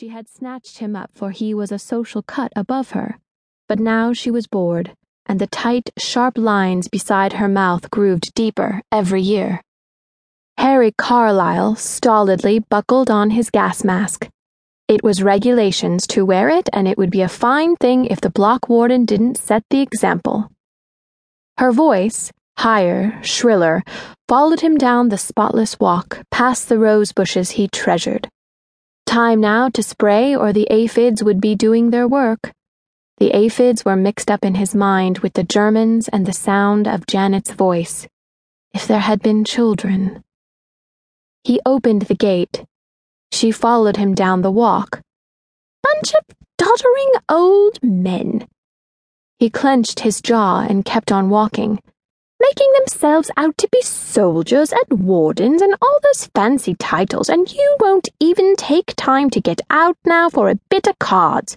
She had snatched him up, for he was a social cut above her. But now she was bored, and the tight, sharp lines beside her mouth grooved deeper every year. Harry Carlyle stolidly buckled on his gas mask. It was regulations to wear it, and it would be a fine thing if the block warden didn't set the example. Her voice, higher, shriller, followed him down the spotless walk, past the rose bushes he treasured. Time now to spray, or the aphids would be doing their work. The aphids were mixed up in his mind with the Germans and the sound of Janet's voice. If there had been children. He opened the gate. She followed him down the walk. Bunch of doddering old men. He clenched his jaw and kept on walking making themselves out to be soldiers and wardens and all those fancy titles, and you won't even take time to get out now for a bit of cards.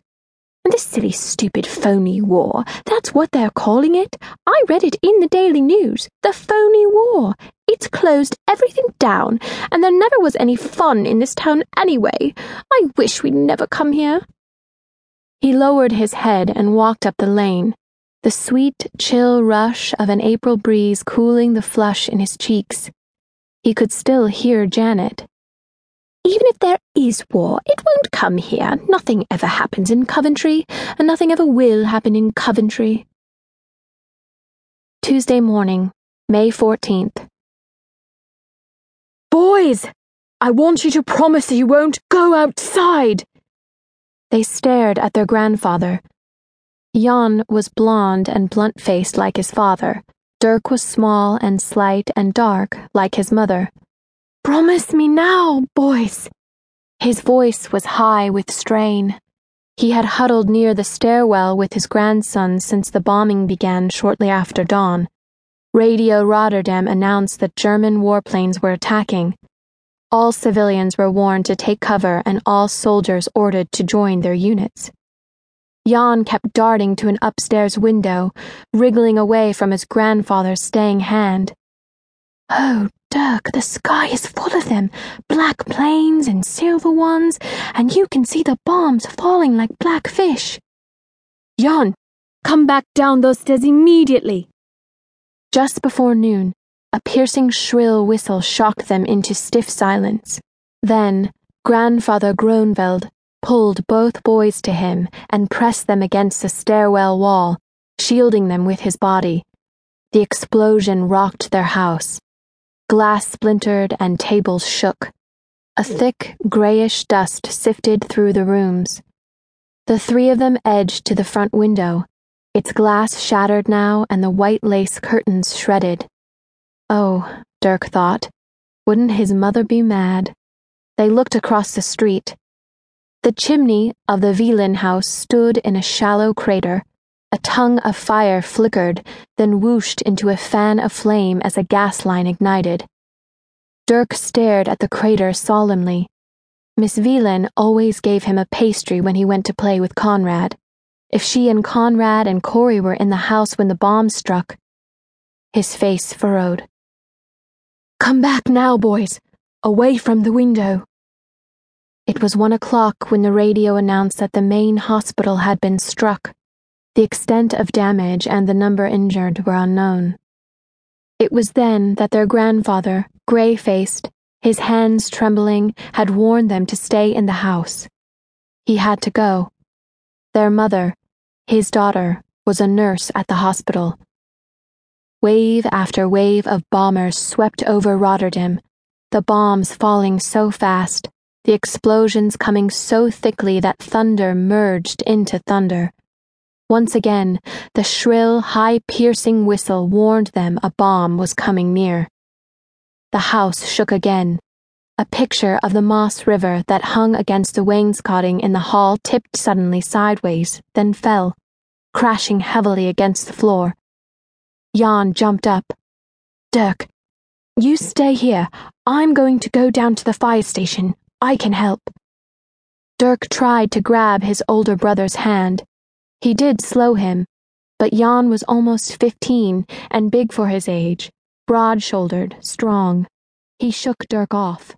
And this silly, stupid, phony war, that's what they're calling it. I read it in the Daily News. The phony war. It's closed everything down, and there never was any fun in this town anyway. I wish we'd never come here. He lowered his head and walked up the lane the sweet, chill rush of an April breeze cooling the flush in his cheeks. He could still hear Janet. Even if there is war, it won't come here. Nothing ever happens in Coventry, and nothing ever will happen in Coventry. Tuesday morning, May 14th. Boys! I want you to promise you won't go outside! They stared at their grandfather Jan was blond and blunt faced like his father. Dirk was small and slight and dark like his mother. Promise me now, boys. His voice was high with strain. He had huddled near the stairwell with his grandson since the bombing began shortly after dawn. Radio Rotterdam announced that German warplanes were attacking. All civilians were warned to take cover and all soldiers ordered to join their units. Jan kept darting to an upstairs window, wriggling away from his grandfather's staying hand. Oh, Dirk, the sky is full of them black planes and silver ones, and you can see the bombs falling like black fish. Jan, come back down those stairs immediately. Just before noon, a piercing shrill whistle shocked them into stiff silence. Then, Grandfather Groenveld pulled both boys to him and pressed them against the stairwell wall, shielding them with his body. The explosion rocked their house. Glass splintered and tables shook. A thick, grayish dust sifted through the rooms. The three of them edged to the front window, its glass shattered now and the white lace curtains shredded. Oh, Dirk thought, wouldn't his mother be mad? They looked across the street. The chimney of the Villain house stood in a shallow crater. A tongue of fire flickered, then whooshed into a fan of flame as a gas line ignited. Dirk stared at the crater solemnly. Miss Villain always gave him a pastry when he went to play with Conrad. If she and Conrad and Corey were in the house when the bomb struck, his face furrowed. Come back now, boys, away from the window. It was one o'clock when the radio announced that the main hospital had been struck. The extent of damage and the number injured were unknown. It was then that their grandfather, gray faced, his hands trembling, had warned them to stay in the house. He had to go. Their mother, his daughter, was a nurse at the hospital. Wave after wave of bombers swept over Rotterdam, the bombs falling so fast the explosions coming so thickly that thunder merged into thunder. Once again, the shrill, high piercing whistle warned them a bomb was coming near. The house shook again. A picture of the Maas River that hung against the wainscoting in the hall tipped suddenly sideways, then fell, crashing heavily against the floor. Jan jumped up. Dirk, you stay here. I'm going to go down to the fire station. I can help. Dirk tried to grab his older brother's hand. He did slow him, but Jan was almost fifteen and big for his age, broad shouldered, strong. He shook Dirk off.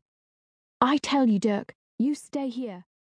I tell you, Dirk, you stay here.